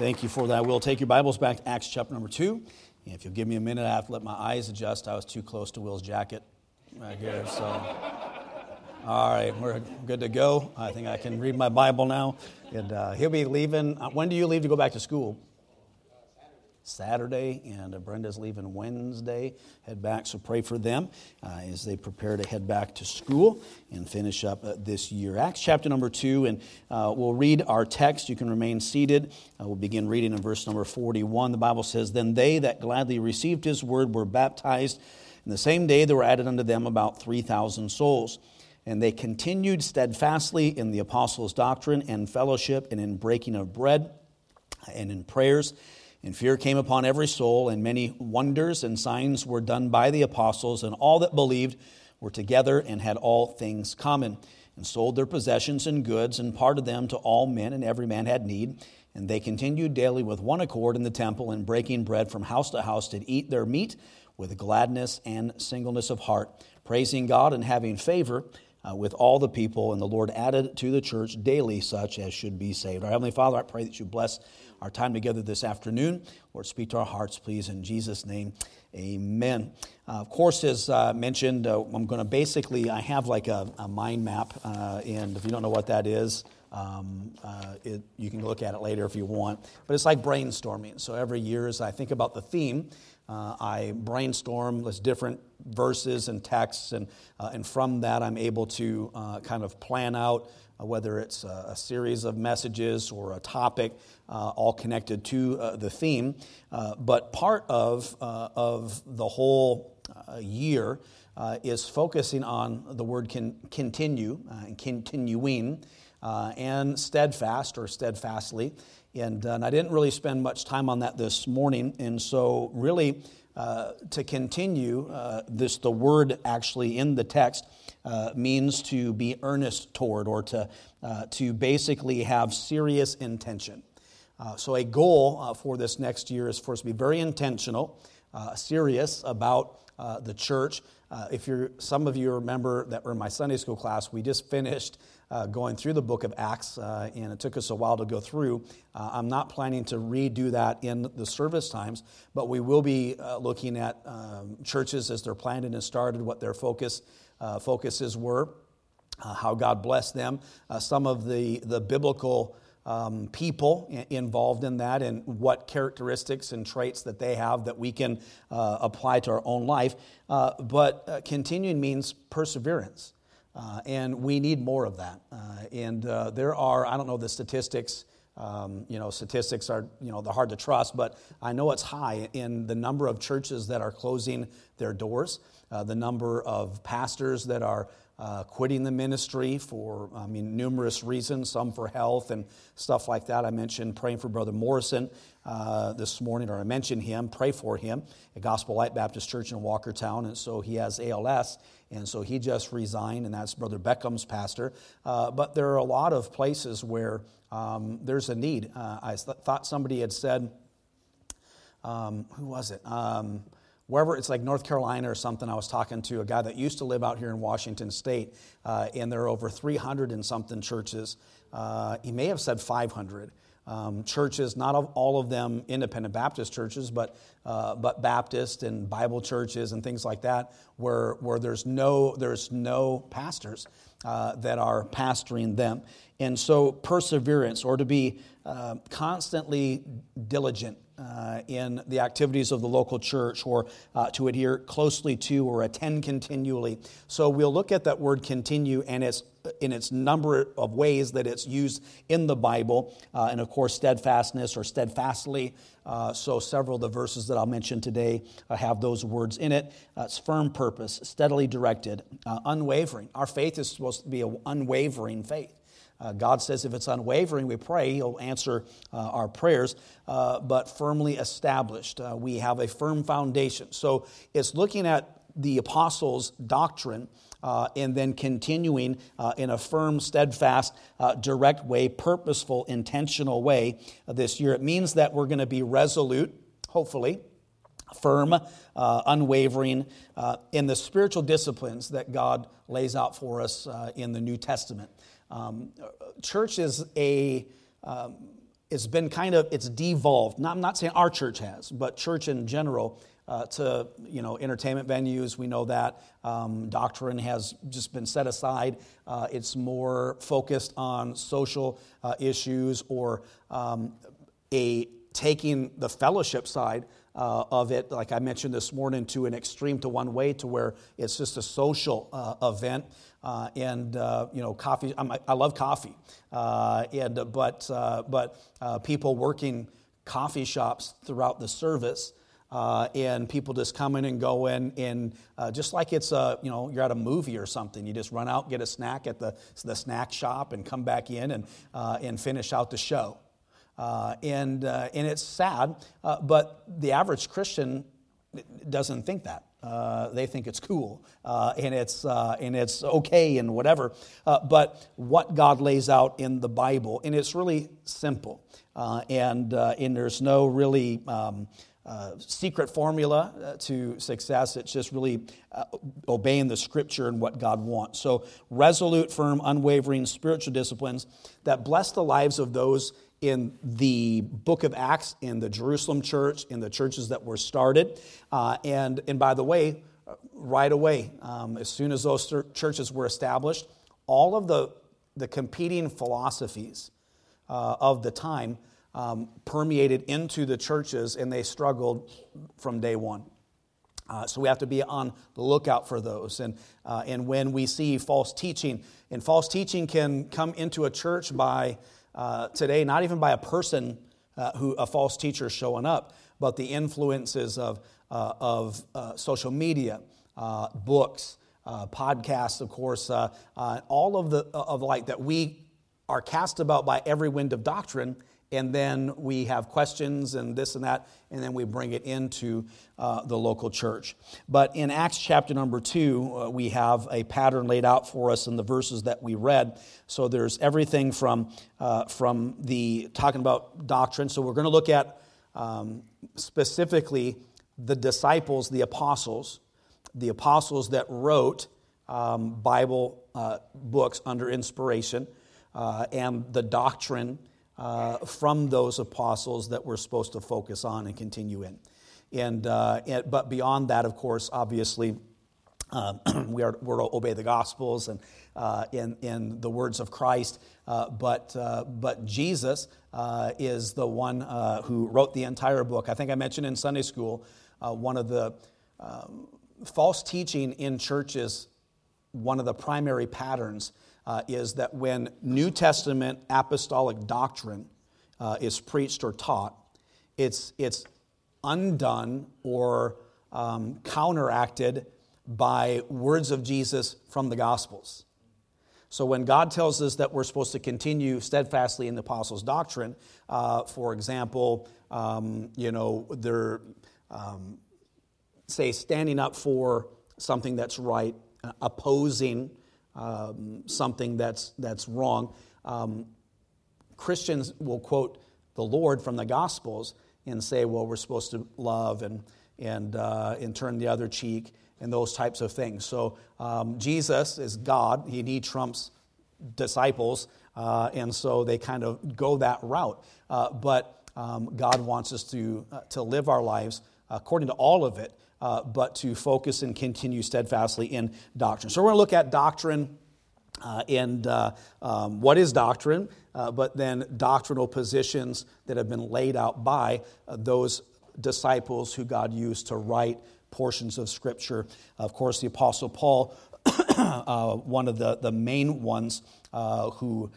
Thank you for that. We'll take your Bibles back to Acts chapter number two. And if you'll give me a minute, I have to let my eyes adjust. I was too close to Will's jacket right here. So, all right, we're good to go. I think I can read my Bible now. And uh, he'll be leaving. Uh, when do you leave to go back to school? Saturday, and Brenda's leaving Wednesday. Head back, so pray for them uh, as they prepare to head back to school and finish up uh, this year. Acts chapter number two, and uh, we'll read our text. You can remain seated. Uh, we'll begin reading in verse number 41. The Bible says, Then they that gladly received his word were baptized. And the same day there were added unto them about 3,000 souls. And they continued steadfastly in the apostles' doctrine and fellowship, and in breaking of bread, and in prayers. And fear came upon every soul, and many wonders and signs were done by the apostles, and all that believed were together and had all things common, and sold their possessions and goods, and parted them to all men, and every man had need. And they continued daily with one accord in the temple, and breaking bread from house to house, did eat their meat with gladness and singleness of heart, praising God and having favor uh, with all the people. And the Lord added to the church daily such as should be saved. Our Heavenly Father, I pray that you bless our time together this afternoon. Lord, speak to our hearts, please, in Jesus' name. Amen. Uh, of course, as uh, mentioned, uh, I'm going to basically, I have like a, a mind map, uh, and if you don't know what that is, um, uh, it, you can look at it later if you want. But it's like brainstorming. So every year, as I think about the theme, uh, I brainstorm with different verses and texts, and, and from that, I'm able to kind of plan out whether it's a, a, series of messages or a topic, uh, all connected to uh, the theme. Uh, but part of, uh, of the whole uh, year is focusing on the word can continue and continuing and steadfast or steadfastly. And, and, I didn't really spend much time on that this morning. And so, really, to continue, this the word actually in the text uh, means to be earnest toward or to, uh, to basically have serious intention. Uh, so, a goal uh, for this next year is for us to be very intentional, uh, serious about the church. if you're, some of you remember that were in my Sunday school class, we just finished uh, going through the book of Acts, uh, and it took us a while to go through. Uh, I'm not planning to redo that in the service times, but we will be looking at um, churches as they're planted and started, what their focus focuses were, uh, how God blessed them, uh, some of the, the biblical um, people involved in that, and what characteristics and traits that they have that we can uh, apply to our own life. Uh, but uh, continuing means perseverance. and we need more of that. and there are, I don't know the statistics, um, you know, statistics are, you know, they're hard to trust, but I know it's high in the number of churches that are closing their doors uh, the number of pastors that are uh, quitting the ministry for, I mean, numerous reasons, some for health and stuff like that. I mentioned praying for Brother Morrison uh, this morning, or I mentioned him, pray for him at Gospel Light Baptist Church in Walkertown, and so he has ALS, and so he just resigned, and that's Brother Beckham's pastor. Uh, but there are a lot of places where um, there's a need. Uh, I th- thought somebody had said, um, who was it? Um, wherever it's like North Carolina or something. I was talking to a guy that used to live out here in Washington State, uh, and there are over 300 and something churches. Uh, he may have said 500. Um, churches, not all of them independent Baptist churches, but, uh, but Baptist and Bible churches and things like that, where, where there's, no, there's no pastors uh, that are pastoring them. And so, perseverance, or to be uh, constantly diligent uh, in the activities of the local church or uh, to adhere closely to or attend continually. So we'll look at that word continue and its in its number of ways that it's used in the Bible, uh, and of course, steadfastness or steadfastly. Uh, so, several of the verses that I'll mention today uh, have those words in it. Uh, it's firm purpose, steadily directed, unwavering. Our faith is supposed to be an unwavering faith. Uh, God says if it's unwavering, we pray, He'll answer uh, our prayers, uh, but firmly established. Uh, we have a firm foundation. So it's looking at the apostles' doctrine. Uh, and then continuing uh, in a firm, steadfast, direct way, purposeful, intentional way this year. It means that we're going to be resolute, hopefully, firm, uh, unwavering uh, in the spiritual disciplines that God lays out for us uh, in the New Testament. Um, church is a, um, it's been kind of it's devolved. Not, I'm not saying our church has, but church in general uh, to you know entertainment venues. We know that um, doctrine has just been set aside. Uh, it's more focused on social uh, issues or um, a taking the fellowship side uh, of it, like I mentioned this morning, to an extreme to one way to where it's just a social uh, event. Uh, and uh, you know, coffee. I'm, i love coffee, uh, and but uh, but people working coffee shops throughout the service. Uh, and people just come in and go in, and uh, just like it's a, you know, you're at a movie or something, you just run out, get a snack at the, the snack shop, and come back in and, uh, and finish out the show. and, and it's sad, but the average Christian doesn't think that. Uh, they think it's cool uh, and, it's, uh, and it's okay and whatever. Uh, but what God lays out in the Bible, and it's really simple. Uh, and, and there's no really um, secret formula to success. It's just really obeying the scripture and what God wants. So, resolute, firm, unwavering spiritual disciplines that bless the lives of those in the book of Acts, in the Jerusalem church, in the churches that were started. Uh, and, and by the way, right away, um, as soon as those churches were established, all of the, the competing philosophies uh, of the time um, permeated into the churches and they struggled from day one. Uh, so we have to be on the lookout for those. And, uh, and when we see false teaching, and false teaching can come into a church by uh, today, not even by a person uh, who a false teacher is showing up, but the influences of, uh, of uh, social media, uh, books, podcasts, of course, all of the of like that we are cast about by every wind of doctrine and then we have questions and this and that, and then we bring it into uh, the local church. But in Acts chapter number two, uh, we have a pattern laid out for us in the verses that we read. So there's everything from, uh, from the talking about doctrine. So we're going to look at um, specifically the disciples, the apostles, the apostles that wrote um, Bible uh, books under inspiration, uh, and the doctrine uh, from those apostles that we're supposed to focus on and continue in. And, uh, and but beyond that, of course, obviously, uh, we are we're to obey the Gospels and uh, in, in the words of Christ. Uh, but, but Jesus is the one who wrote the entire book. I think I mentioned in Sunday school one of the um, false teaching in churches, one of the primary patterns uh, is that when New Testament apostolic doctrine uh, is preached or taught, it's, it's undone or um, counteracted by words of Jesus from the Gospels. So when God tells us that we're supposed to continue steadfastly in the apostles' doctrine, uh, for example, um, you know, they're, um, say, standing up for something that's right, uh, opposing um, something that's, that's wrong. Um, Christians will quote the Lord from the Gospels and say, well, we're supposed to love and, and, uh, and turn the other cheek and those types of things. So um, Jesus is God, he, trumps disciples, uh, and so they kind of go that route. Uh, but um, God wants us to, uh, to live our lives according to all of it, uh, but to focus and continue steadfastly in doctrine. So we're going to look at doctrine. Uh, and uh, um, what is doctrine, uh, but then doctrinal positions that have been laid out by uh, those disciples who God used to write portions of Scripture. Of course, the Apostle Paul, uh, one of the, the main ones who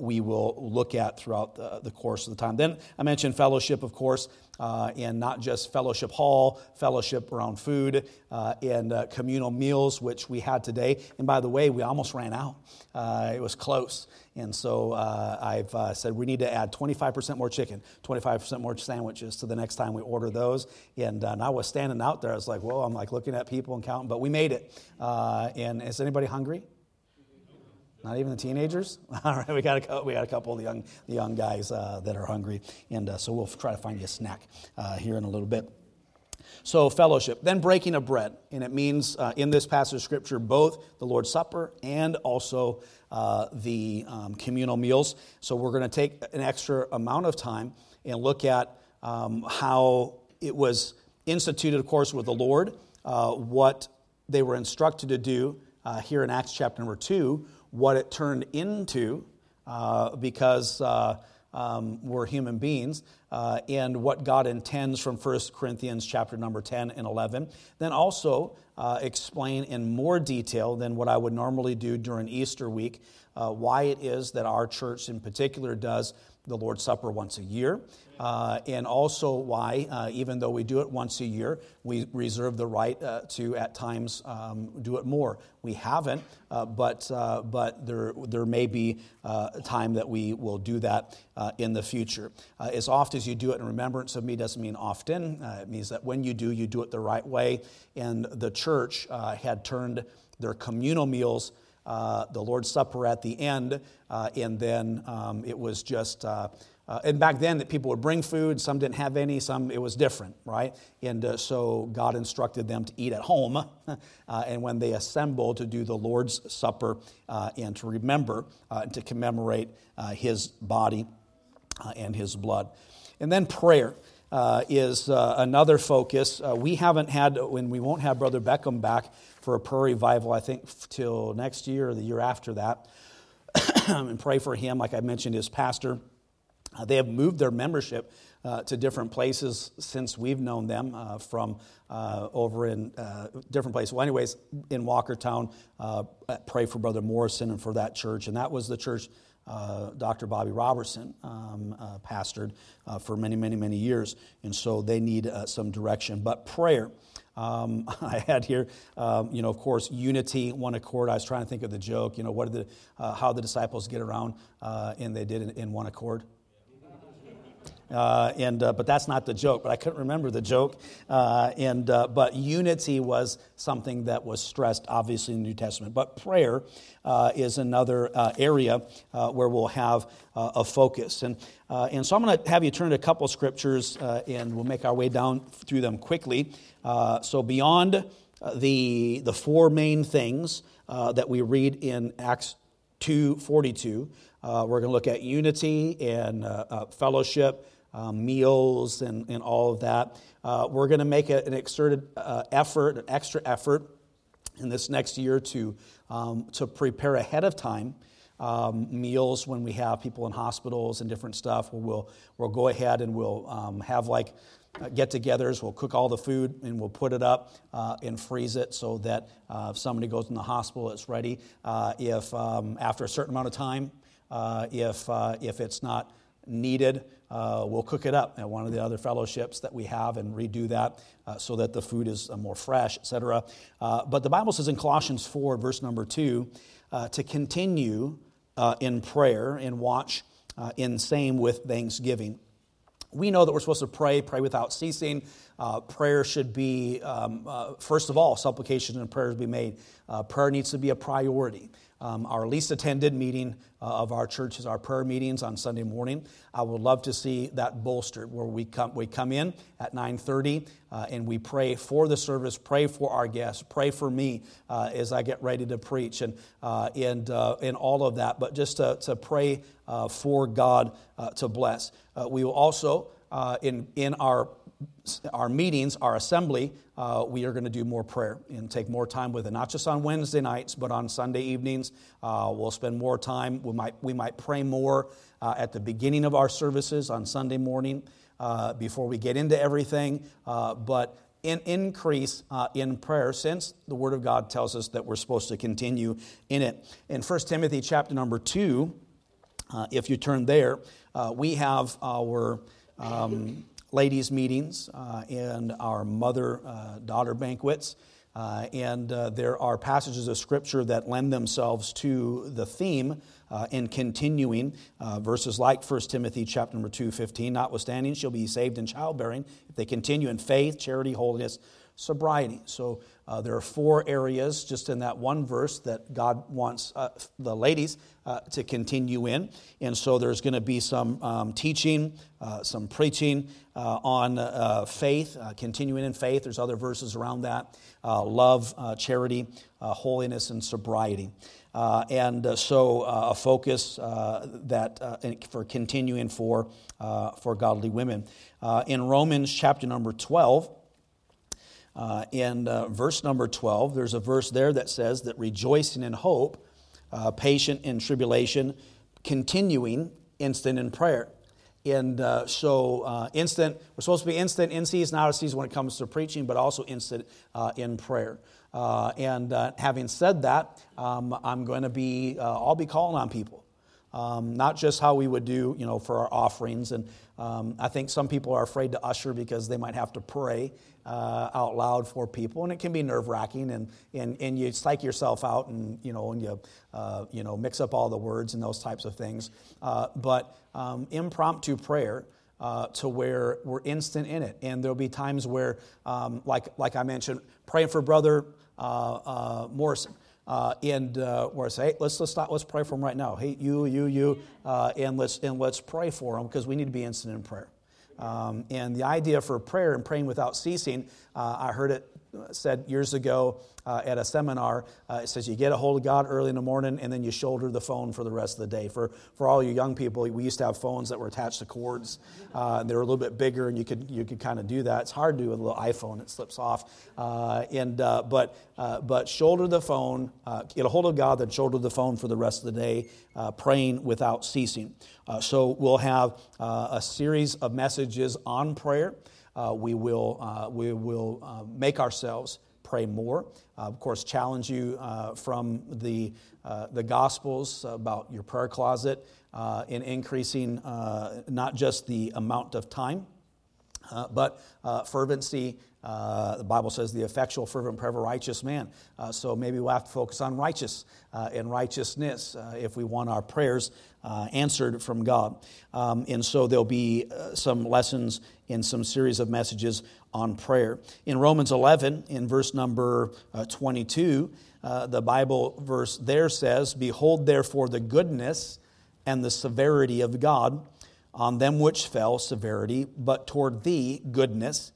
we will look at throughout the, the course of the time. Then I mentioned fellowship, of course uh, and not just fellowship hall, fellowship around food, uh, and uh, communal meals, which we had today. And by the way, we almost ran out. Uh, it was close. And so uh, I've uh, said we need to add 25% more chicken, 25% more sandwiches to the next time we order those. And, and I was standing out there. I was like, whoa, I'm like looking at people and counting, but we made it. and is anybody hungry? Not even the teenagers? All right, we got a, we got a couple of the young, the young guys uh, that are hungry. And uh, so we'll try to find you a snack uh, here in a little bit. So, fellowship. Then, breaking of bread. And it means uh, in this passage of Scripture both the Lord's Supper and also uh, the um, communal meals. So, we're going to take an extra amount of time and look at um, how it was instituted, of course, with the Lord, uh, what they were instructed to do here in Acts chapter number 2, what it turned into, uh, because uh, um, we're human beings, uh, and what God intends from 1 Corinthians chapter number 10 and 11. Then also uh, explain in more detail than what I would normally do during Easter week uh, why it is that our church in particular does the Lord's Supper once a year, uh, and also why, uh, even though we do it once a year, we reserve the right uh, to at times um, do it more. We haven't, uh, but, uh, but there, there may be uh, a time that we will do that in the future. as often as you do it in remembrance of me doesn't mean often. it means that when you do, you do it the right way. And the church had turned their communal meals uh, the Lord's Supper at the end, uh, and then um, it was just. Uh, uh, and back then, that people would bring food. Some didn't have any. Some it was different, right? And uh, so God instructed them to eat at home, and when they assembled to do the Lord's Supper and to remember and to commemorate His body and His blood, and then prayer. Uh, is uh, another focus. Uh, we haven't had, and we won't have Brother Beckham back for a prayer revival, I think, till next year or the year after that. and pray for him, like I mentioned, his pastor. Uh, they have moved their membership uh, to different places since we've known them uh, from uh, over in uh, different places. Well, anyways, in Walkertown, uh, pray for Brother Morrison and for that church. And that was the church Dr. Bobby Roberson um, pastored for many, many, many years. And so they need some direction. But prayer. Um, I had here, um, you know, of course, unity, one accord. I was trying to think of the joke, you know, what did the, uh, how the disciples get around, uh, and they did in, in one accord. Uh, and uh, but that's not the joke. But I couldn't remember the joke. Uh, and uh, but unity was something that was stressed, obviously, in the New Testament. But prayer uh, is another uh, area where we'll have a focus. And and so I'm going to have you turn to a couple scriptures, and we'll make our way down through them quickly. so beyond the the four main things that we read in Acts 2:42, we're going to look at unity and fellowship um, meals and, and all of that. Uh, we're going to make a, an exerted uh, effort, an extra effort in this next year to, um, to prepare ahead of time um, meals when we have people in hospitals and different stuff. We'll, we'll go ahead and we'll um, have like uh, get togethers. We'll cook all the food and we'll put it up uh, and freeze it so that uh, if somebody goes in the hospital, it's ready. Uh, if um, after a certain amount of time, if, if it's not needed, uh, we'll cook it up at one of the other fellowships that we have and redo that uh, so that the food is uh, more fresh, etc. Uh, but the Bible says in Colossians 4, verse number 2, uh, to continue uh, in prayer and watch in same with thanksgiving. We know that we're supposed to pray, pray without ceasing. prayer should be, um, first of all, supplication and prayers be made. prayer needs to be a priority. Um, our least attended meeting uh, of our church is our prayer meetings on Sunday morning. I would love to see that bolstered, where we come we come in at 9:30 uh, and we pray for the service, pray for our guests, pray for me uh, as I get ready to preach, and uh, and uh, and all of that. But just to, to pray uh, for God to bless. we will also in in our our meetings, our assembly, uh, we are going to do more prayer and take more time with it. Not just on Wednesday nights, but on Sunday evenings. Uh, we'll spend more time. We might, we might pray more uh, at the beginning of our services on Sunday morning uh, before we get into everything. Uh, but in increase uh, in prayer since the Word of God tells us that we're supposed to continue in it. In 1 Timothy chapter number 2, if you turn there, we have our. Um, ladies' meetings uh, and our mother uh, daughter banquets. Uh, and uh, there are passages of Scripture that lend themselves to the theme in continuing verses like 1 Timothy chapter number 2, 15. Notwithstanding, she'll be saved in childbearing if they continue in faith, charity, holiness, sobriety. So uh, there are four areas just in that one verse that God wants uh, the ladies uh, to continue in. And so there's going to be some um, teaching, uh, some preaching uh, on uh, faith, continuing in faith. There's other verses around that love, charity, holiness, and sobriety. and so a focus that for continuing for, for godly women. in Romans chapter number 12, uh, in uh, verse number 12, there's a verse there that says that rejoicing in hope, uh, patient in tribulation, continuing, instant in prayer. And uh, so, uh, instant, we're supposed to be instant in season, out of season when it comes to preaching, but also instant uh, in prayer. and having said that, um, I'm going to be, I'll be calling on people. Um, not just how we would do, you know, for our offerings. And um, I think some people are afraid to usher because they might have to pray uh, out loud for people, and it can be nerve wracking, and, and, and you psych yourself out, and you know, and you uh, you know mix up all the words and those types of things. Uh, but um, impromptu prayer. Uh, to where we're instant in it, and there'll be times where, um, like like I mentioned, praying for Brother uh, uh, Morrison. Uh, and uh, where I say, hey, let's let's let's pray for him right now. Hey, you, you, you, uh, and let's and let's pray for him because we need to be instant in prayer. Um, and the idea for prayer and praying without ceasing, uh, I heard it said years ago uh, at a seminar. Uh, it says you get a hold of God early in the morning and then you shoulder the phone for the rest of the day. For, for all you young people, we used to have phones that were attached to cords. Uh, they were a little bit bigger and you could, you could kind of do that. It's hard to do with a little iPhone, it slips off. Uh, and, uh, but, uh, but shoulder the phone, get a hold of God, then shoulder the phone for the rest of the day, praying without ceasing. so we'll have a series of messages on prayer uh, we will, uh, we will uh, make ourselves pray more. Uh, of course, challenge you uh, from the, uh, the Gospels about your prayer closet in increasing not just the amount of time, but fervency uh, the Bible says the effectual, fervent prayer of a righteous man. Uh, so maybe we'll have to focus on righteous uh, and righteousness if we want our prayers answered from God. Um, and so there'll be some lessons in some series of messages on prayer. In Romans 11, in verse number 22, the Bible verse there says, Behold, therefore, the goodness and the severity of God. On them which fell, severity, but toward thee, goodness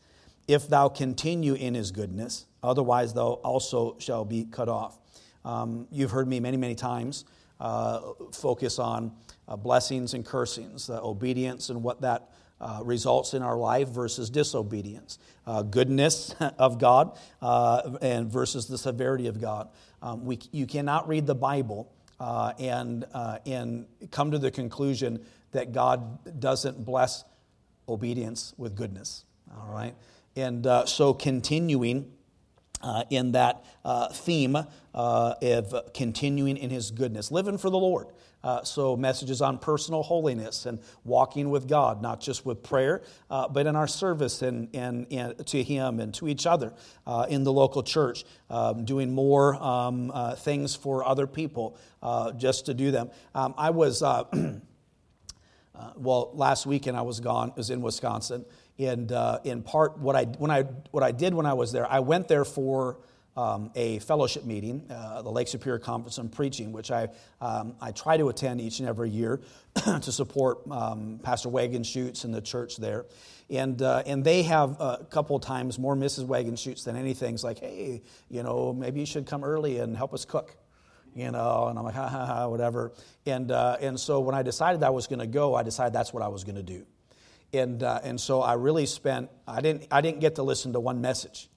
if thou continue in his goodness, otherwise thou also shall be cut off. Um, you've heard me many, many times uh, focus on uh, blessings and cursings, uh, obedience and what that uh, results in our life versus disobedience, uh, goodness of God uh, and versus the severity of God. Um, we, you cannot read the Bible and, and come to the conclusion that God doesn't bless obedience with goodness. All right? And uh, so, continuing uh, in that uh, theme uh, of continuing in his goodness, living for the Lord. Uh, so, messages on personal holiness and walking with God, not just with prayer, uh, but in our service and, and, and, to Him and to each other in the local church, um, doing more um, things for other people just to do them. Um, I was, well, last weekend I was gone, was in Wisconsin, and uh, in part what I, when I, what I did when I was there, I went there for um, a fellowship meeting, uh, the Lake Superior Conference on Preaching, which I, um, I try to attend each and every year to support um, Pastor Wagenschutz and the church there. And, uh, and they have a couple times more Mrs. Wagenschutz than anything. It's like, hey, you know, maybe you should come early and help us cook you know, and I'm like, ha ha ha, whatever. And, uh, and so when I decided I was going to go, I decided that's what I was going to do. And, uh, and so I really spent, I didn't, I didn't get to listen to one message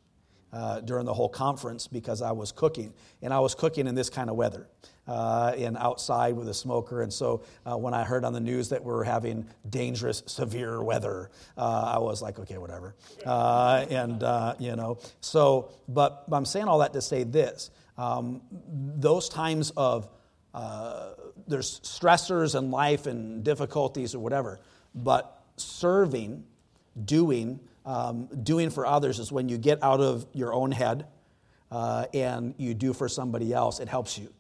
uh, during the whole conference because I was cooking. And I was cooking in this kind of weather uh, and outside with a smoker. And so uh, when I heard on the news that we are having dangerous, severe weather, uh, I was like, okay, whatever. Uh, and, you know, so, but, but, I'm saying all that to say this um, those times of, there's stressors in life and difficulties or whatever, but serving, doing, um, doing for others is when you get out of your own head uh, and you do for somebody else, it helps you.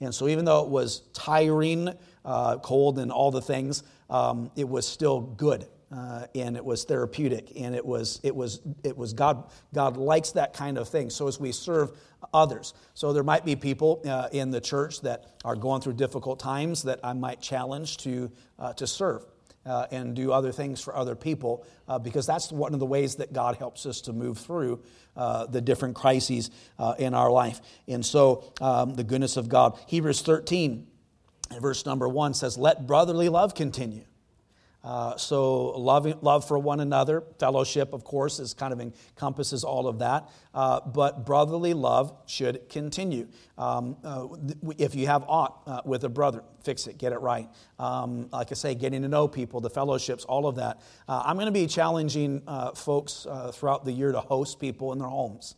And so, even though it was tiring, uh, cold, and all the things, um, it was still good. uh, and it was therapeutic, and it was it was it was God. God likes that kind of thing. So as we serve others, so there might be people uh, in the church that are going through difficult times that I might challenge to uh, to serve. Uh, and do other things for other people uh, because that's one of the ways that God helps us to move through uh, the different crises uh, in our life. And so, um, the goodness of God. Hebrews 13, verse number 1 says, Let brotherly love continue. Uh, so love, love for one another, fellowship, of course, is kind of encompasses all of that. Uh, but brotherly love should continue. Um, uh, if you have aught uh, with a brother, fix it, get it right. Um, like I say, getting to know people, the fellowships, all of that. Uh, I'm going to be challenging folks throughout the year to host people in their homes.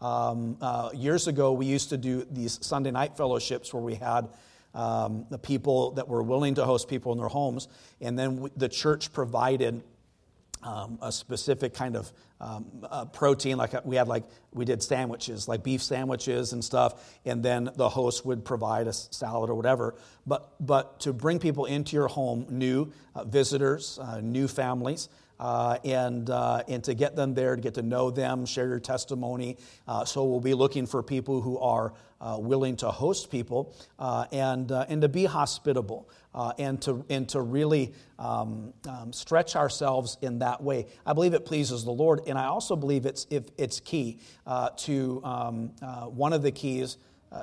Um, years ago, we used to do these Sunday night fellowships where we had um, the people that were willing to host people in their homes. And then the church provided um, a specific kind of um, uh, protein, like we had like we did sandwiches, like beef sandwiches and stuff, and then the host would provide a salad or whatever. But but to bring people into your home, new uh, visitors, uh, new families, uh, and, uh, and to get them there, to get to know them, share your testimony. Uh, so we'll be looking for people who are uh, willing to host people uh, and, uh, and to be hospitable and, to, and to really um, um, stretch ourselves in that way. I believe it pleases the Lord, and I also believe it's, if, it's key to um, one of the keys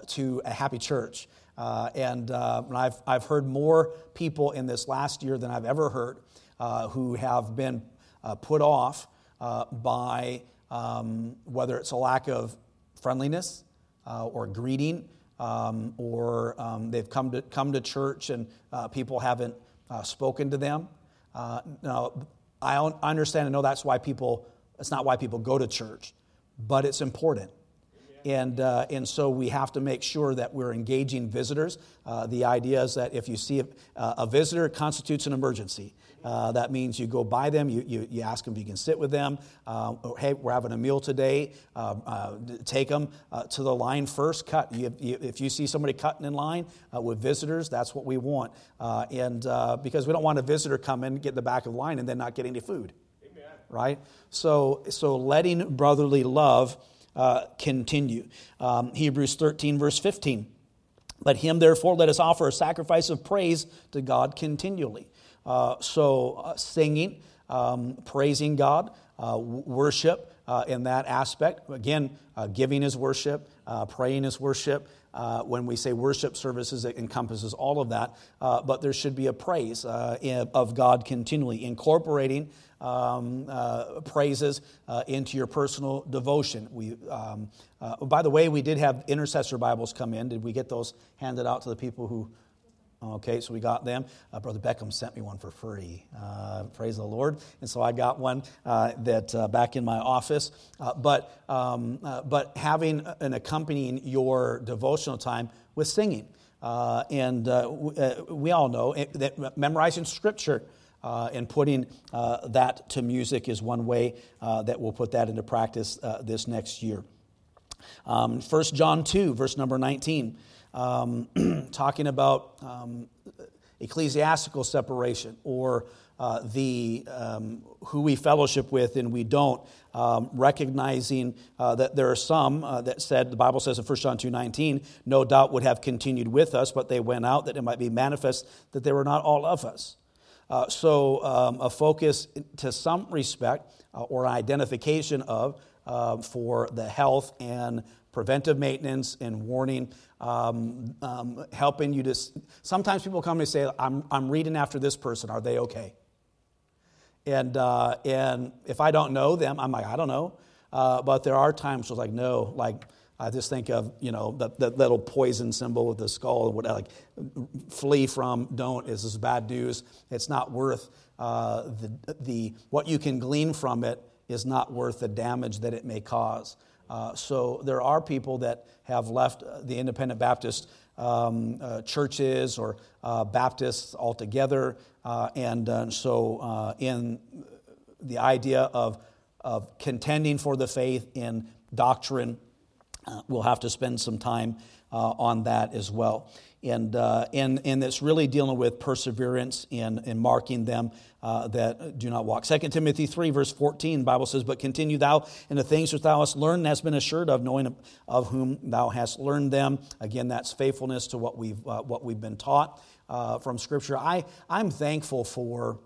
to a happy church. and I've, I've heard more people in this last year than I've ever heard uh, who have been uh, put off uh, by um, whether it's a lack of friendliness uh, or greeting, um, or um, they've come to, come to church and uh, people haven't spoken to them. now, I understand and know that's why people, it's not why people go to church, but it's important. And, uh, and so we have to make sure that we're engaging visitors. Uh, the idea is that if you see a, a visitor, constitutes an emergency. Uh, that means you go by them, you, you, you, ask them if you can sit with them. Uh, hey, we're having a meal today. Uh, uh take them uh, to the line first. Cut. You, if you see somebody cutting in line uh, with visitors, that's what we want. and because we don't want a visitor come in, get in the back of the line, and then not get any food. Amen. Right? So, so letting brotherly love continue. Um, Hebrews 13, verse 15. Let him, therefore, let us offer a sacrifice of praise to God continually. Uh, so, uh, singing, um, praising God, uh, worship uh, in that aspect. Again, uh, giving is worship, praying is worship. when we say worship services, it encompasses all of that. but there should be a praise of God continually, incorporating um, praises into your personal devotion. We, um, by the way, we did have intercessor Bibles come in. Did we get those handed out to the people who? Okay, so we got them. Uh, Brother Beckham sent me one for free. Uh, praise the Lord. And so I got one uh, that uh, back in my office. Uh, but, um, uh, but having an accompanying your devotional time with singing. and we all know that memorizing scripture and putting that to music is one way that we'll put that into practice this next year. Um, 1 John 2, verse number 19 um, talking about um, ecclesiastical separation or uh, the um, who we fellowship with and we don't, um, recognizing uh, that there are some uh, that said the Bible says in 1 John two nineteen, no doubt would have continued with us, but they went out that it might be manifest that they were not all of us. Uh, so um, a focus to some respect uh, or identification of uh, for the health and preventive maintenance and warning, um, um, helping you to. Sometimes people come and say, I'm, I'm reading after this person. Are they okay? And, uh, and if I don't know them, I'm like, I don't know. Uh, but there are times where, it's like, no, like, I just think of, you know, that, little poison symbol with the skull, and what, like, flee from, don't, is this bad news. It's not worth uh, the, the, what you can glean from it is not worth the damage that it may cause. Uh, so there are people that have left the independent Baptist um, uh, churches or uh, Baptists altogether. Uh, and uh, so, uh, in the idea of, of contending for the faith in doctrine, we'll have to spend some time uh, on that as well. And, uh, and, and it's really dealing with perseverance and, and marking them uh, that do not walk. 2 Timothy 3, verse 14, Bible says, But continue thou in the things which thou hast learned and hast been assured of, knowing of whom thou hast learned them. Again, that's faithfulness to what we've, uh, what we've been taught uh, from Scripture. I, I'm thankful for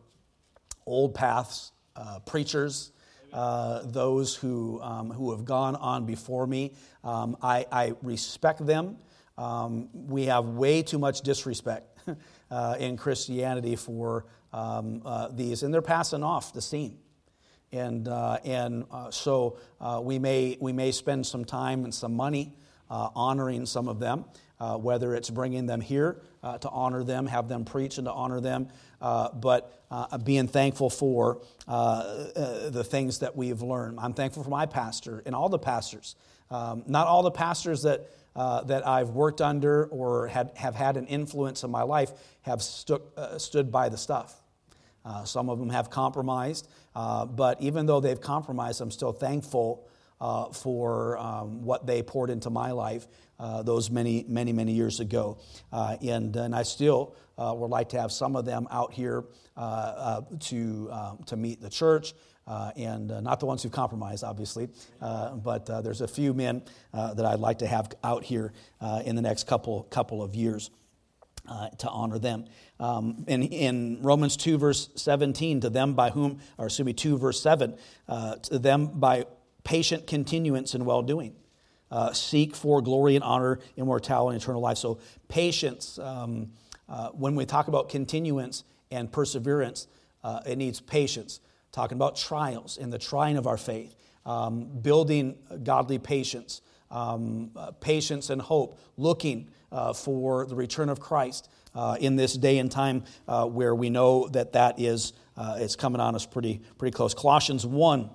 old paths, uh, preachers, uh, those who, um, who have gone on before me. Um, I, I, respect them. Um, we have way too much disrespect uh, in Christianity for um, uh, these, and they're passing off the scene. And, uh, and uh, so we, may, we may spend some time and some money honoring some of them, whether it's bringing them here to honor them, have them preach and to honor them, uh, but uh, being thankful for uh, uh, the things that we've learned. I'm thankful for my pastor and all the pastors. Um, not all the pastors that, uh, that I've worked under or had, have had an influence in my life have stu- stood by the stuff. some of them have compromised, but even though they've compromised, I'm still thankful uh, for um, what they poured into my life uh, those many, many, many years ago. Uh, and, and I still uh, would like to have some of them out here uh, uh, to, um, to meet the church. And not the ones who've compromised, obviously, but there's a few men that I'd like to have out here in the next couple, couple of years. Uh, to honor them. Um, in, in, Romans 2, verse 17, to them by whom, or excuse me, 2, verse 7, uh, to them by patient continuance in well doing uh, seek for glory and honor, immortality, and eternal life. So, patience, um, uh, when we talk about continuance and perseverance, uh, it needs patience. Talking about trials and the trying of our faith, um, building godly patience, um, uh, patience and hope, looking uh, for the return of Christ uh, in this day and time where we know that that is it's coming on us pretty, pretty close. Colossians 1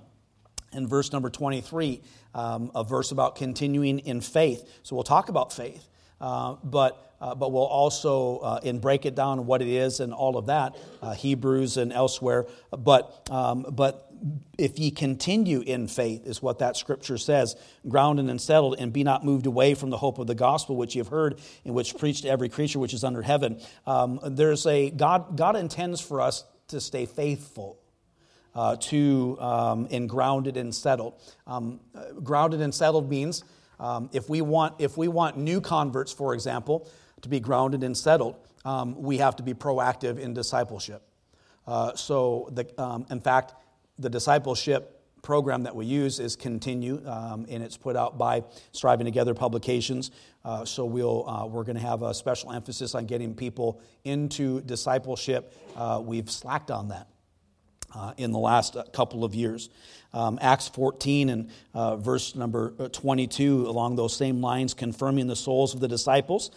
and verse number 23 um, a verse about continuing in faith. So we'll talk about faith, uh, but, uh, but we'll also uh, break it down what it is and all of that, uh, Hebrews and elsewhere. But, um, but if ye continue in faith, is what that scripture says, grounded and settled, and be not moved away from the hope of the gospel which ye have heard, and which preached to every creature which is under heaven. Um, there's a God. God intends for us to stay faithful uh, to um, and grounded and settled. Um, uh, grounded and settled means um, if, we want, if we want new converts, for example, to be grounded and settled, um, we have to be proactive in discipleship. Uh, so, the, um, in fact, the discipleship program that we use is Continue, um, and it's put out by Striving Together Publications. Uh, so we'll, uh, we're going to have a special emphasis on getting people into discipleship. Uh, we've slacked on that uh, in the last uh, couple of years. Um, Acts 14 and uh, verse number uh, 22, along those same lines, confirming the souls of the disciples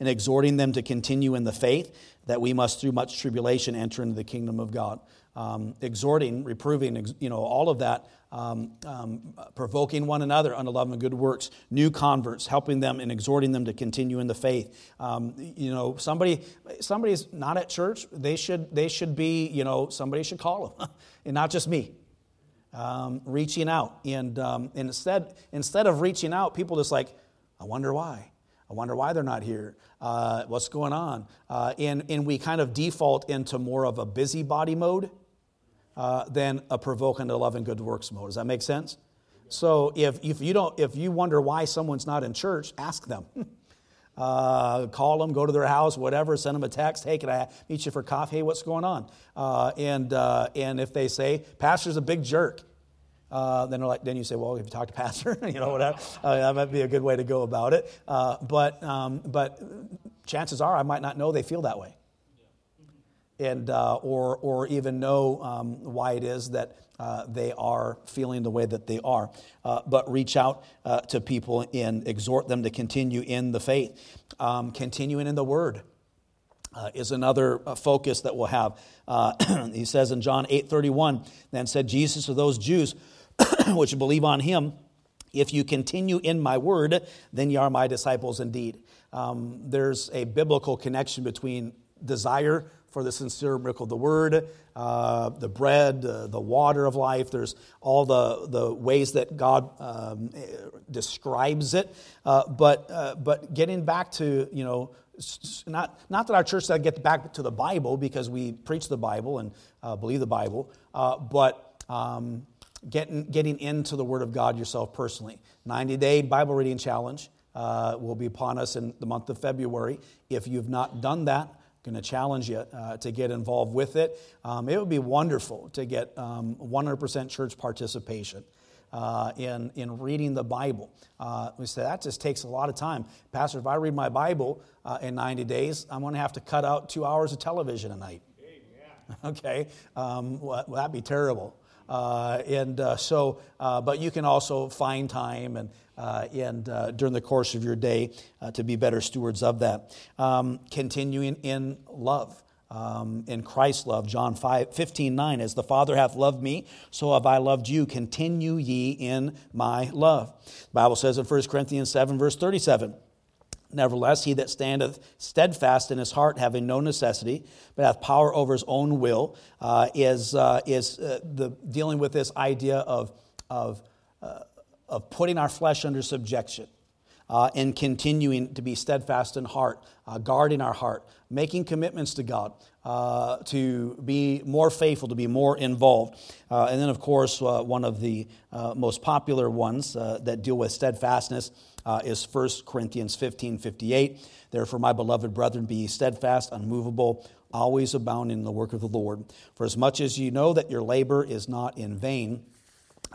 and exhorting them to continue in the faith, that we must through much tribulation enter into the kingdom of God. Um, exhorting, reproving, you know, all of that um, um, provoking one another unto love and good works, new converts, helping them and exhorting them to continue in the faith. Um, you know, somebody somebody's not at church, they should they should be. You know, somebody should call them, and not just me. Um, reaching out, and, um, and instead instead of reaching out, people just like, I wonder why. I wonder why they're not here. Uh, what's going on? Uh, and, and we kind of default into more of a busybody mode uh, than a provoking to love and good works mode. Does that make sense? So if, if, you don't, if you wonder why someone's not in church, ask them. uh, call them, go to their house, whatever, send them a text. Hey, can I meet you for coffee? Hey, what's going on? Uh, and, uh, and if they say, Pastor's a big jerk, uh, then, like, then you say, well, if you talk to pastor, you know, whatever, uh, that might be a good way to go about it. Uh, but, um, but chances are I might not know they feel that way and, uh, or, or even know um, why it is that uh, they are feeling the way that they are. Uh, but reach out uh, to people and exhort them to continue in the faith. Um, continuing in the Word uh, is another uh, focus that we'll have. he says in John 8:31, then said Jesus to those Jews which believe on him, if you continue in my word, then you are my disciples indeed. Um, there's a biblical connection between desire for the sincere miracle of the word, uh, the bread, uh, the water of life. There's all the, the ways that God um, describes it. Uh, but, uh, but getting back to, you know, not, not that our church said get back to the Bible because we preach the Bible and uh, believe the Bible, uh, but um, getting, getting into the Word of God yourself personally. 90 day Bible reading challenge uh, will be upon us in the month of February. If you've not done that, going to challenge you uh, to get involved with it. Um, it would be wonderful to get um, 100% church participation. Uh, in, in reading the Bible. Uh, we said that just takes a lot of time. Pastor, if I read my Bible uh, in 90 days, I'm going to have to cut out two hours of television a night. Okay? Um, well, that'd be terrible. Uh, and uh, so, uh, but you can also find time and, uh, and uh, during the course of your day uh, to be better stewards of that. Um, continuing in love. Um, in Christ's love, John 5, 15, 9, as the Father hath loved me, so have I loved you. Continue ye in my love. The Bible says in 1 Corinthians 7, verse 37, Nevertheless, he that standeth steadfast in his heart, having no necessity, but hath power over his own will, uh, is, uh, is uh, the, dealing with this idea of, of, uh, of putting our flesh under subjection. Uh, and continuing to be steadfast in heart, uh, guarding our heart, making commitments to God, to be more faithful, to be more involved. and then, of course, one of the most popular ones that deal with steadfastness uh, is 1 Corinthians 15 58. Therefore, my beloved brethren, be steadfast, unmovable, always abounding in the work of the Lord. For as much as you know that your labor is not in vain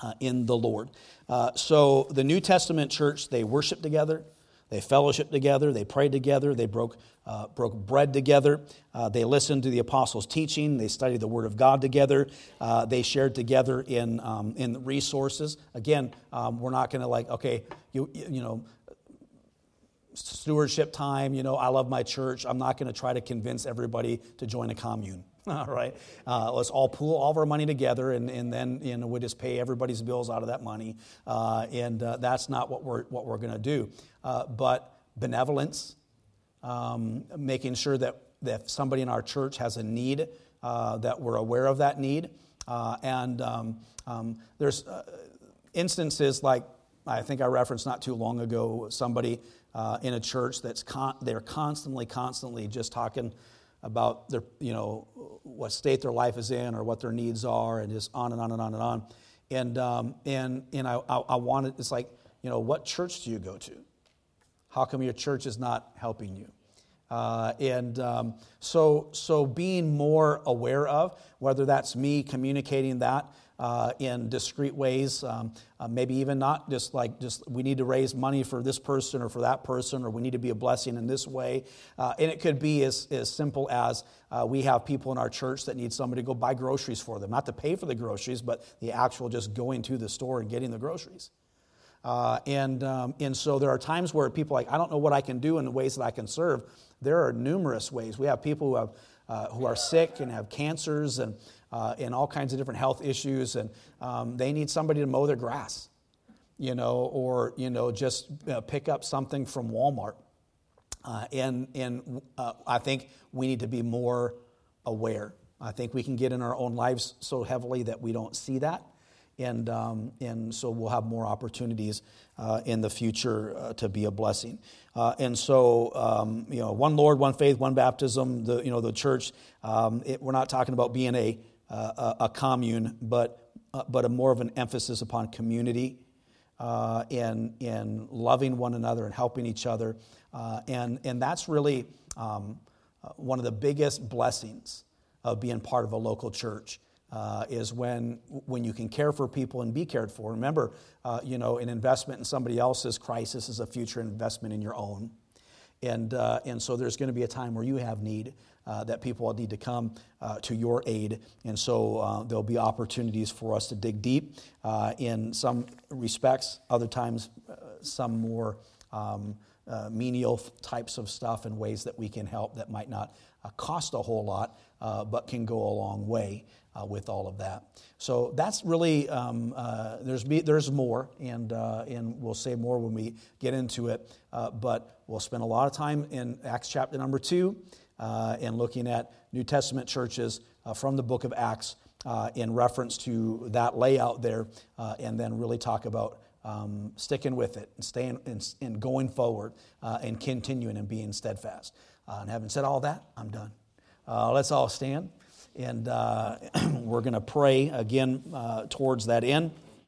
uh, in the Lord. Uh, so the New Testament church, they worship together. They fellowship together, they prayed together, they broke, uh, broke bread together, uh, they listened to the apostles' teaching, they studied the Word of God together, uh, they shared together in, um, in resources. Again, um, we're not going to like, okay, you, you know, stewardship time, you know, I love my church. I'm not going to try to convince everybody to join a commune. All right. Uh, let's all pool all of our money together and, and then you know, we just pay everybody's bills out of that money. Uh, and uh, that's not what we're, what we're going to do. Uh, but benevolence, um, making sure that, that if somebody in our church has a need, uh, that we're aware of that need. Uh, and um, um, there's instances like I think I referenced not too long ago somebody in a church that's con- they're constantly, constantly just talking about their, you know, what state their life is in or what their needs are, and just on and on and on and on. And um, and and I, I, I wanted it's like, you know, what church do you go to? How come your church is not helping you? Uh, and um, so, so being more aware of whether that's me communicating that uh, in discreet ways. Um, uh, maybe even not just like just we need to raise money for this person or for that person, or we need to be a blessing in this way. Uh, and it could be as, as simple as uh, we have people in our church that need somebody to go buy groceries for them, not to pay for the groceries, but the actual just going to the store and getting the groceries. Uh, and, um, and so there are times where people like, I don't know what I can do in the ways that I can serve. There are numerous ways. We have people who, have, uh, who are sick and have cancers and uh, and all kinds of different health issues, and um, they need somebody to mow their grass, you know, or you know, just uh, pick up something from Walmart. Uh, and and uh, I think we need to be more aware. I think we can get in our own lives so heavily that we don't see that. And, um, and so we'll have more opportunities uh, in the future uh, to be a blessing. Uh, and so, um, you know, one Lord, one faith, one baptism, the, you know, the church, um, it, we're not talking about being a, uh, a, a, commune, but, uh, but a more of an emphasis upon community uh, in, in loving one another and helping each other. Uh, and, and that's really um, uh, one of the biggest blessings of being part of a local church. Uh, is when, when you can care for people and be cared for. Remember, you know, an investment in somebody else's crisis is a future investment in your own. And, uh, and so there's going to be a time where you have need uh, that people need to come uh, to your aid. And so uh, there'll be opportunities for us to dig deep uh, in some respects, other times, uh, some more um, menial types of stuff and ways that we can help that might not cost a whole lot, but can go a long way. Uh, with all of that. So that's really, um, uh, there's, there's more, and, uh, and we'll say more when we get into it. but we'll spend a lot of time in Acts chapter number two, uh, and looking at New Testament churches uh, from the book of Acts uh, in reference to that layout there, uh, and then really talk about um, sticking with it and staying and, and going forward uh, and continuing and being steadfast. Uh, and having said all that, I'm done. Uh, let's all stand, and uh, we're going to pray again uh, towards that end.